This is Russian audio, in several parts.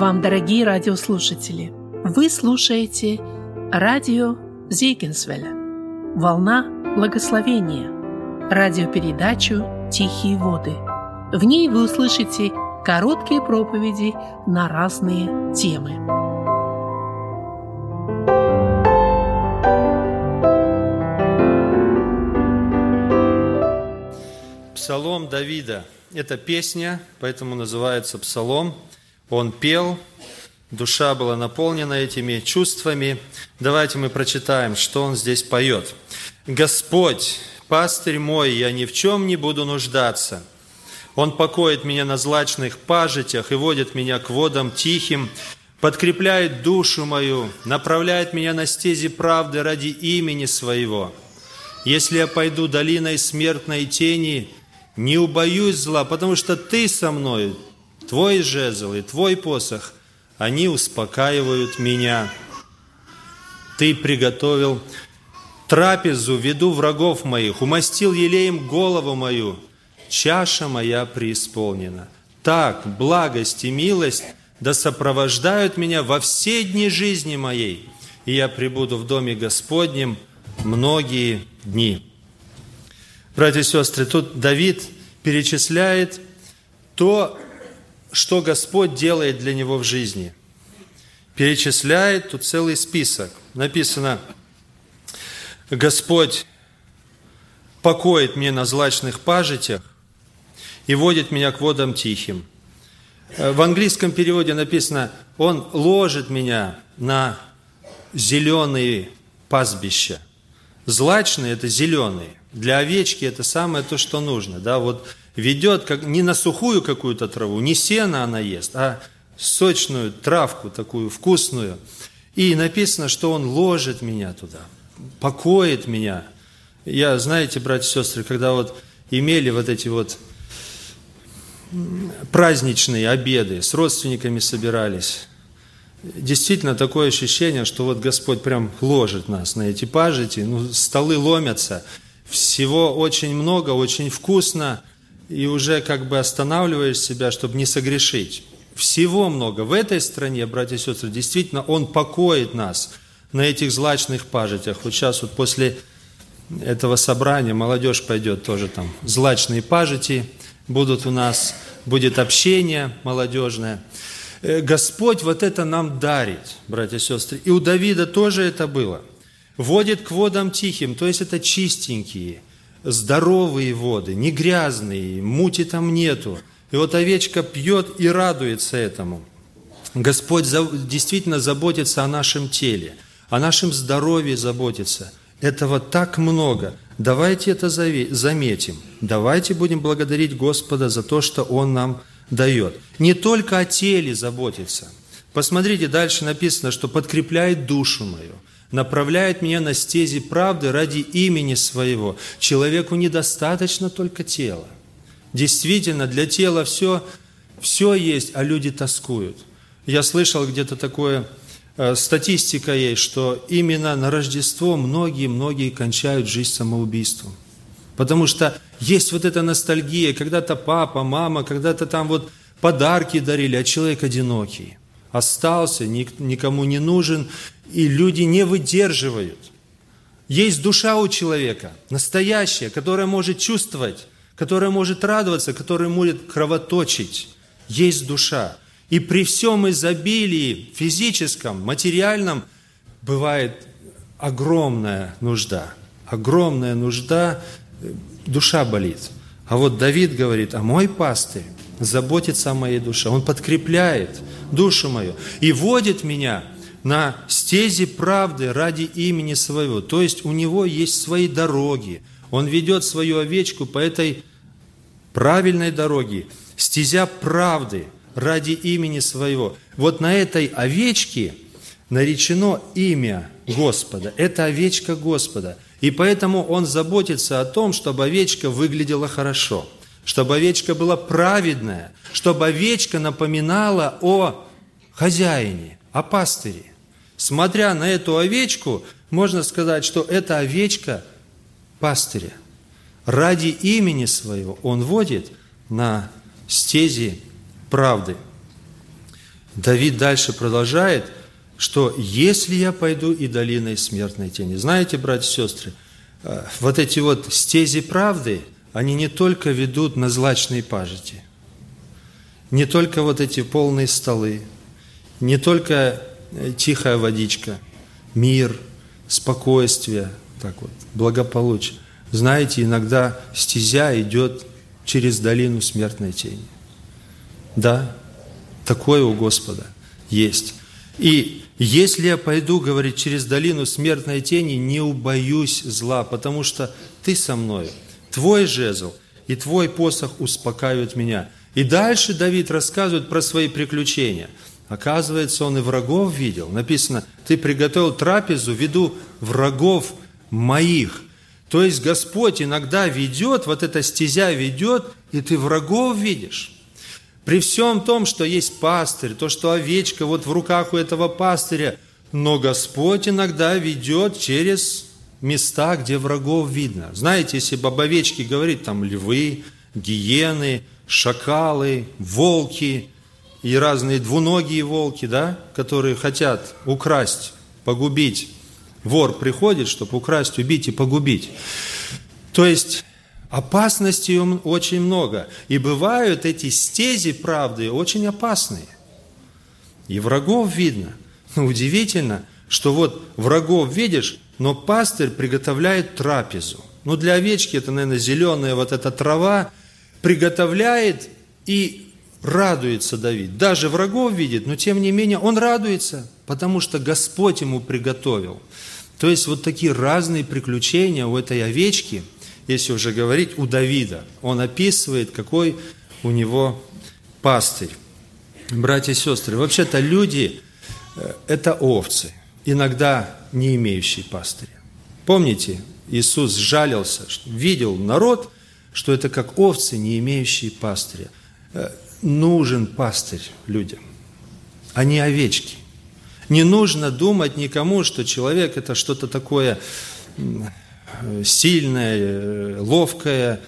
вам, дорогие радиослушатели! Вы слушаете радио Зейгенсвеля «Волна благословения» радиопередачу «Тихие воды». В ней вы услышите короткие проповеди на разные темы. Псалом Давида – это песня, поэтому называется псалом. Он пел, душа была наполнена этими чувствами. Давайте мы прочитаем, что он здесь поет. «Господь, пастырь мой, я ни в чем не буду нуждаться. Он покоит меня на злачных пажитях и водит меня к водам тихим, подкрепляет душу мою, направляет меня на стези правды ради имени Своего. Если я пойду долиной смертной тени, не убоюсь зла, потому что Ты со мной, Твой жезл и Твой посох, они успокаивают меня. Ты приготовил трапезу веду врагов моих, умастил елеем голову мою, чаша моя преисполнена. Так, благость и милость да сопровождают меня во все дни жизни моей, и я пребуду в доме Господнем многие дни. Братья и сестры, тут Давид перечисляет то, что Господь делает для него в жизни. Перечисляет тут целый список. Написано – Господь покоит мне на злачных пажитях и водит меня к водам тихим. Э, в английском переводе написано, Он ложит меня на зеленые пастбища. Злачные – это зеленые. Для овечки это самое то, что нужно. Да, вот ведет как, не на сухую какую-то траву, не сено она ест, а сочную травку такую вкусную. И написано, что Он ложит меня туда – покоит меня. Я, знаете, братья и сестры, когда вот имели вот эти вот праздничные обеды, с родственниками собирались, действительно такое ощущение, что вот Господь прям ложит нас на эти пажити, ну, столы ломятся, всего очень много, очень вкусно, и уже как бы останавливаешь себя, чтобы не согрешить. Всего много. В этой стране, братья и сестры, действительно, Он покоит нас – на этих злачных пажитях. Вот сейчас вот после этого собрания молодежь пойдет тоже там. Злачные пажити будут у нас, будет общение молодежное. Э, Господь вот это нам дарит, братья и сестры. И у Давида тоже это было. Водит к водам тихим, то есть это чистенькие, здоровые воды, не грязные, мути там нету. И вот овечка пьет и радуется этому. Господь действительно заботится о нашем теле – о нашем здоровье заботиться. Этого так много. Давайте это заметим. Давайте будем благодарить Господа за то, что Он нам дает. Не только о теле заботиться. Посмотрите, дальше написано, что подкрепляет душу мою, направляет меня на стези правды ради имени своего. Человеку недостаточно только тела. Действительно, для тела все, все есть, а люди тоскуют. Я слышал где-то такое Э, статистика есть, что именно на Рождество многие-многие кончают жизнь самоубийством. Потому что есть вот эта ностальгия, когда-то папа, мама, когда-то там вот подарки дарили, а человек одинокий. Остался, никому не нужен, и люди не выдерживают. Есть душа у человека, настоящая, которая может чувствовать, которая может радоваться, которая может кровоточить. Есть душа. И при всем изобилии физическом, материальном бывает огромная нужда. Огромная нужда, душа болит. А вот Давид говорит, а мой пастырь заботится о моей душе. Он подкрепляет душу мою и водит меня на стези правды ради имени своего. То есть у него есть свои дороги. Он ведет свою овечку по этой правильной дороге, стезя правды – ради имени своего. Вот на этой овечке наречено имя Господа. Это овечка Господа. И поэтому он заботится о том, чтобы овечка выглядела хорошо, чтобы овечка была праведная, чтобы овечка напоминала о хозяине, о пастыре. Смотря на эту овечку, можно сказать, что это овечка пастыря. Ради имени своего он водит на стези правды. Давид дальше продолжает, что если я пойду и долиной смертной тени. Знаете, братья и сестры, э, вот эти вот стези правды, они не только ведут на злачные пажити, не только вот эти полные столы, не только э, тихая водичка, мир, спокойствие, так вот, благополучие. Знаете, иногда стезя идет через долину смертной тени. Да, такое у Господа есть. И если я пойду, говорит, через долину смертной тени, не убоюсь зла, потому что ты со мною, твой жезл и твой посох успокаивают меня. И дальше Давид рассказывает про свои приключения. Оказывается, он и врагов видел. Написано, ты приготовил трапезу в виду врагов моих. То есть Господь иногда ведет, вот эта стезя ведет, и ты врагов видишь. При всем том, что есть пастырь, то, что овечка вот в руках у этого пастыря, но Господь иногда ведет через места, где врагов видно. Знаете, если об овечке говорит, там львы, гиены, шакалы, волки и разные двуногие волки, да, которые хотят украсть, погубить. Вор приходит, чтобы украсть, убить и погубить. То есть Опасностей очень много. И бывают эти стези правды очень опасные. И врагов видно. Но удивительно, что вот врагов видишь, но пастырь приготовляет трапезу. Ну, для овечки это, наверное, зеленая вот эта трава, приготовляет и радуется Давид. Даже врагов видит, но тем не менее он радуется, потому что Господь ему приготовил. То есть вот такие разные приключения у этой овечки – если уже говорить, у Давида. Он описывает, какой у него пастырь. Братья и сестры, вообще-то люди э, – это овцы, иногда не имеющие пастыря. Помните, Иисус жалился, видел народ, что это как овцы, не имеющие пастыря. Э, нужен пастырь людям, а не овечки. Не нужно думать никому, что человек – это что-то такое сильная, ловкая,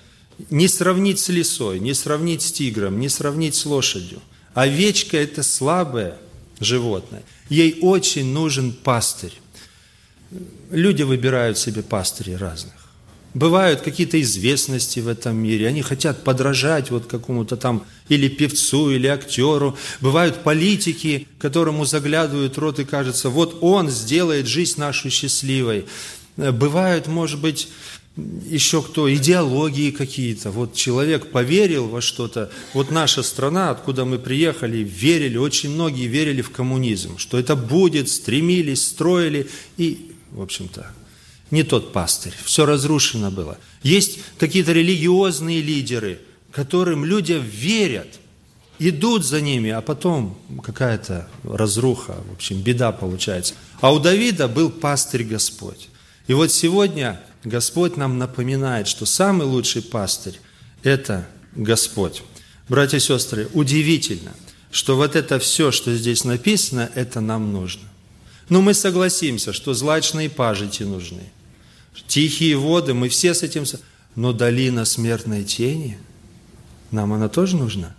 не сравнить с лисой, не сравнить с тигром, не сравнить с лошадью. Овечка – это слабое животное. Ей очень нужен пастырь. Люди выбирают себе пастырей разных. Бывают какие-то известности в этом мире, они хотят подражать вот какому-то там или певцу, или актеру. Бывают политики, которому заглядывают рот и кажется, вот он сделает жизнь нашу счастливой. Бывают, может быть, еще кто, идеологии какие-то. Вот человек поверил во что-то. Вот наша страна, откуда мы приехали, верили, очень многие верили в коммунизм, что это будет, стремились, строили. И, в общем-то, не тот пастырь. Все разрушено было. Есть какие-то религиозные лидеры, которым люди верят, идут за ними, а потом какая-то разруха, в общем, беда получается. А у Давида был пастырь Господь. И вот сегодня Господь нам напоминает, что самый лучший пастырь – это Господь. Братья и сестры, удивительно, что вот это все, что здесь написано, это нам нужно. Но мы согласимся, что злачные пажити нужны. Тихие воды, мы все с этим... Но долина смертной тени, нам она тоже нужна.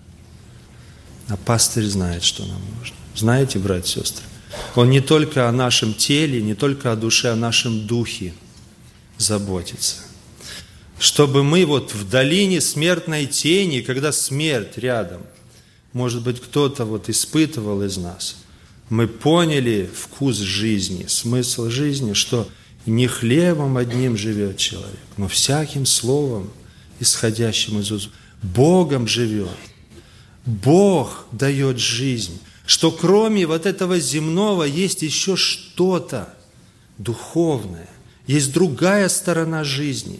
А пастырь знает, что нам нужно. Знаете, братья и сестры? Он не только о нашем теле, не только о душе, о нашем духе заботится. Чтобы мы вот в долине смертной тени, когда смерть рядом, может быть, кто-то вот испытывал из нас, мы поняли вкус жизни, смысл жизни, что не хлебом одним живет человек, но всяким словом, исходящим из уст, Богом живет. Бог дает жизнь что кроме вот этого земного есть еще что-то духовное, есть другая сторона жизни.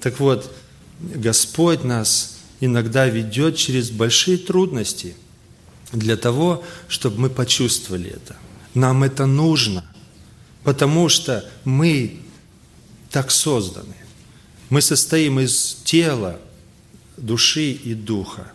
Так вот, Господь нас иногда ведет через большие трудности для того, чтобы мы почувствовали это. Нам это нужно, потому что мы так созданы. Мы состоим из тела, души и духа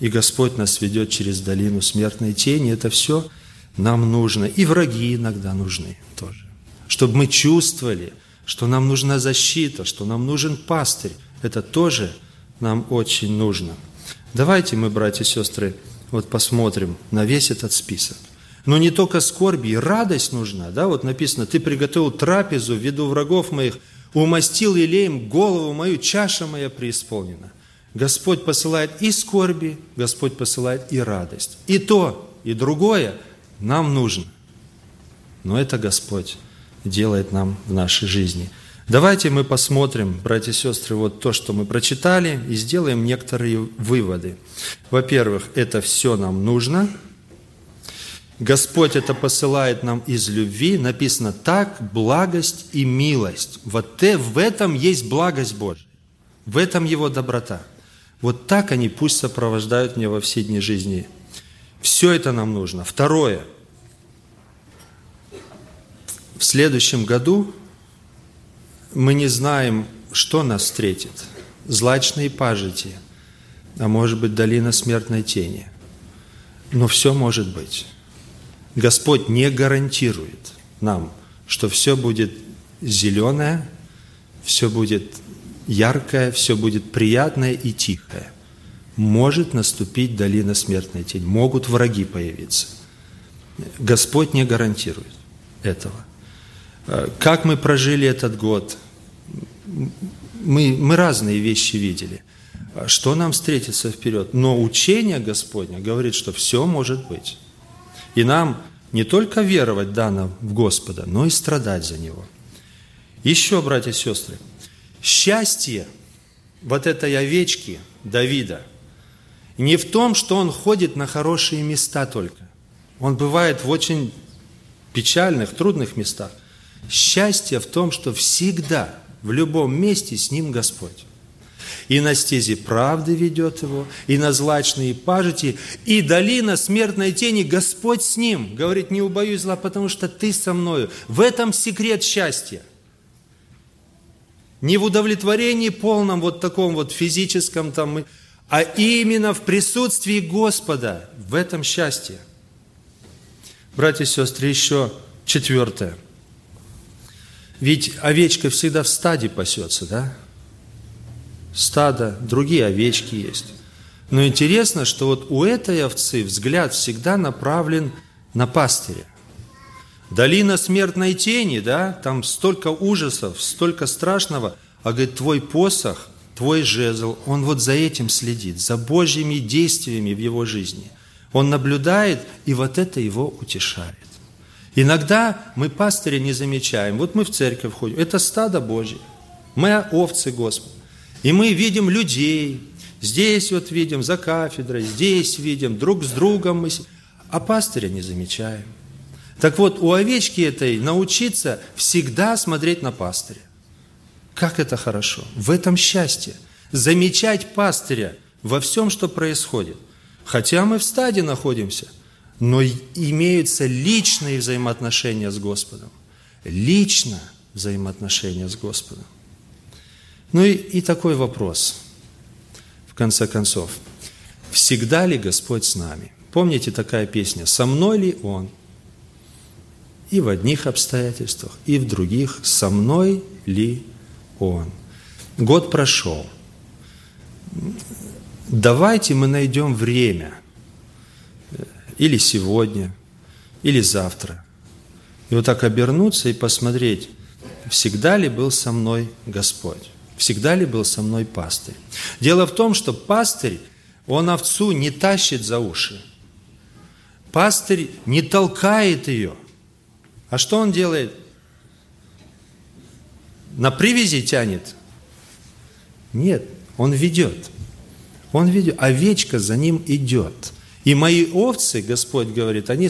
и Господь нас ведет через долину смертной тени. Это все нам нужно. И враги иногда нужны тоже. Чтобы мы чувствовали, что нам нужна защита, что нам нужен пастырь. Это тоже нам очень нужно. Давайте мы, братья и сестры, вот посмотрим на весь этот список. Но не только скорби, и радость нужна. Да? Вот написано, ты приготовил трапезу в виду врагов моих, умастил елеем голову мою, чаша моя преисполнена. Господь посылает и скорби, Господь посылает и радость. И то, и другое нам нужно. Но это Господь делает нам в нашей жизни. Давайте мы посмотрим, братья и сестры, вот то, что мы прочитали, и сделаем некоторые выводы. Во-первых, это все нам нужно. Господь это посылает нам из любви. Написано так, благость и милость. Вот в этом есть благость Божья. В этом Его доброта – вот так они пусть сопровождают меня во все дни жизни. Все это нам нужно. Второе. В следующем году мы не знаем, что нас встретит. Злачные пажити, а может быть долина смертной тени. Но все может быть. Господь не гарантирует нам, что все будет зеленое, все будет яркое, все будет приятное и тихое. Может наступить долина смертной тени, могут враги появиться. Господь не гарантирует этого. Э, как мы прожили этот год? Мы, мы разные вещи видели. Что нам встретится вперед? Но учение Господня говорит, что все может быть. И нам не только веровать дано в Господа, но и страдать за Него. Еще, братья и сестры, Счастье вот этой овечки Давида не в том, что он ходит на хорошие места только. Он бывает в очень печальных, трудных местах. Счастье в том, что всегда, в любом месте с ним Господь. И на стези правды ведет его, и на злачные пажити, и долина смертной тени, Господь с ним. Говорит, не убоюсь зла, потому что ты со мною. В этом секрет счастья – не в удовлетворении полном, вот таком вот физическом, там, а именно в присутствии Господа, в этом счастье. Братья и сестры, еще четвертое. Ведь овечка всегда в стаде пасется, да? Стадо, другие овечки есть. Но интересно, что вот у этой овцы взгляд всегда направлен на пастыря. Долина смертной тени, да, там столько ужасов, столько страшного, а говорит, твой посох, твой жезл, он вот за этим следит, за Божьими действиями в его жизни. Он наблюдает, и вот это его утешает. Иногда мы пастыря не замечаем. Вот мы в церковь ходим, это стадо Божье. Мы овцы Господа. И мы видим людей, здесь вот видим за кафедрой, здесь видим, друг с другом мы... А пастыря не замечаем. Так вот, у овечки этой научиться всегда смотреть на пастыря. Как это хорошо! В этом счастье. Замечать пастыря во всем, что происходит. Хотя мы в стаде находимся, но имеются личные взаимоотношения с Господом. Лично взаимоотношения с Господом. Ну и, и такой вопрос, в конце концов. Всегда ли Господь с нами? Помните такая песня «Со мной ли Он?» и в одних обстоятельствах, и в других, со мной ли Он. Год прошел. Давайте мы найдем время, или сегодня, или завтра, и вот так обернуться и посмотреть, всегда ли был со мной Господь, всегда ли был со мной пастырь. Дело в том, что пастырь, он овцу не тащит за уши, пастырь не толкает ее – а что он делает? На привязи тянет? Нет, он ведет. Он ведет. Овечка за ним идет. И мои овцы, Господь говорит, они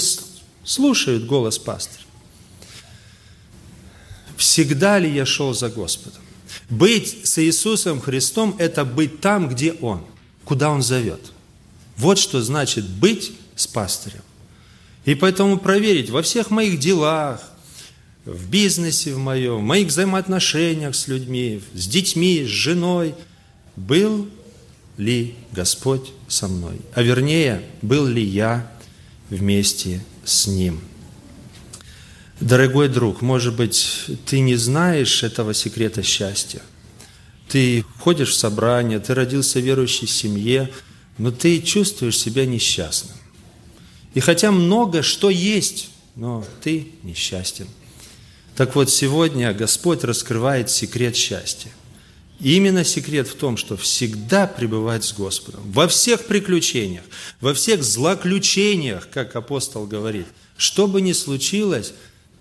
слушают голос пастыря. Всегда ли я шел за Господом? Быть с Иисусом Христом – это быть там, где Он, куда Он зовет. Вот что значит быть с пастырем. И поэтому проверить во всех моих делах, в бизнесе в моем, в моих взаимоотношениях с людьми, с детьми, с женой, был ли Господь со мной? А вернее, был ли я вместе с Ним? Дорогой друг, может быть, ты не знаешь этого секрета счастья. Ты ходишь в собрание, ты родился в верующей семье, но ты чувствуешь себя несчастным. И хотя много что есть, но ты несчастен. Так вот, сегодня Господь раскрывает секрет счастья. Именно секрет в том, что всегда пребывать с Господом. Во всех приключениях, во всех злоключениях, как апостол говорит. Что бы ни случилось,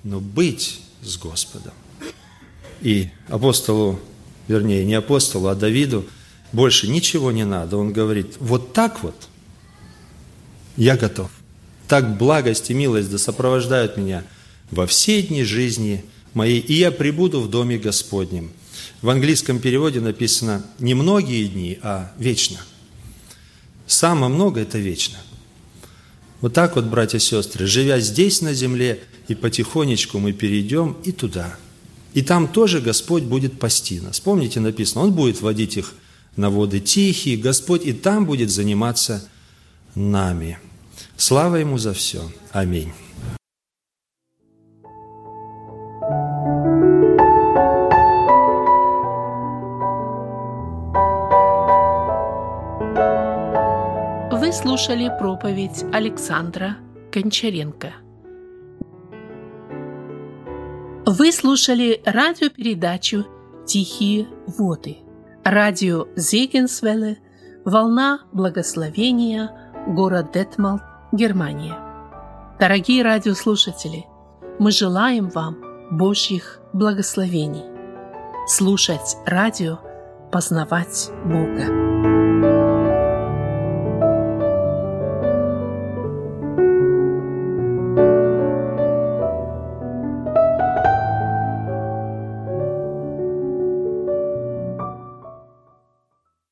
но быть с Господом. И апостолу, вернее, не апостолу, а Давиду больше ничего не надо. Он говорит, вот так вот я готов. Так благость и милость да сопровождают меня во все дни жизни моей, и я прибуду в доме Господнем. В английском переводе написано не многие дни, а вечно. Самое много – это вечно. Вот так вот, братья и сестры, живя здесь на земле, и потихонечку мы перейдем и туда. И там тоже Господь будет пасти нас. Помните, написано, Он будет водить их на воды тихие, Господь и там будет заниматься нами. Слава Ему за все. Аминь. Слушали проповедь Александра Гончаренко. Вы слушали радиопередачу «Тихие воды». Радио Зегенсвелле, «Волна благословения», город Детмалт, Германия. Дорогие радиослушатели, мы желаем вам Божьих благословений. Слушать радио, познавать Бога.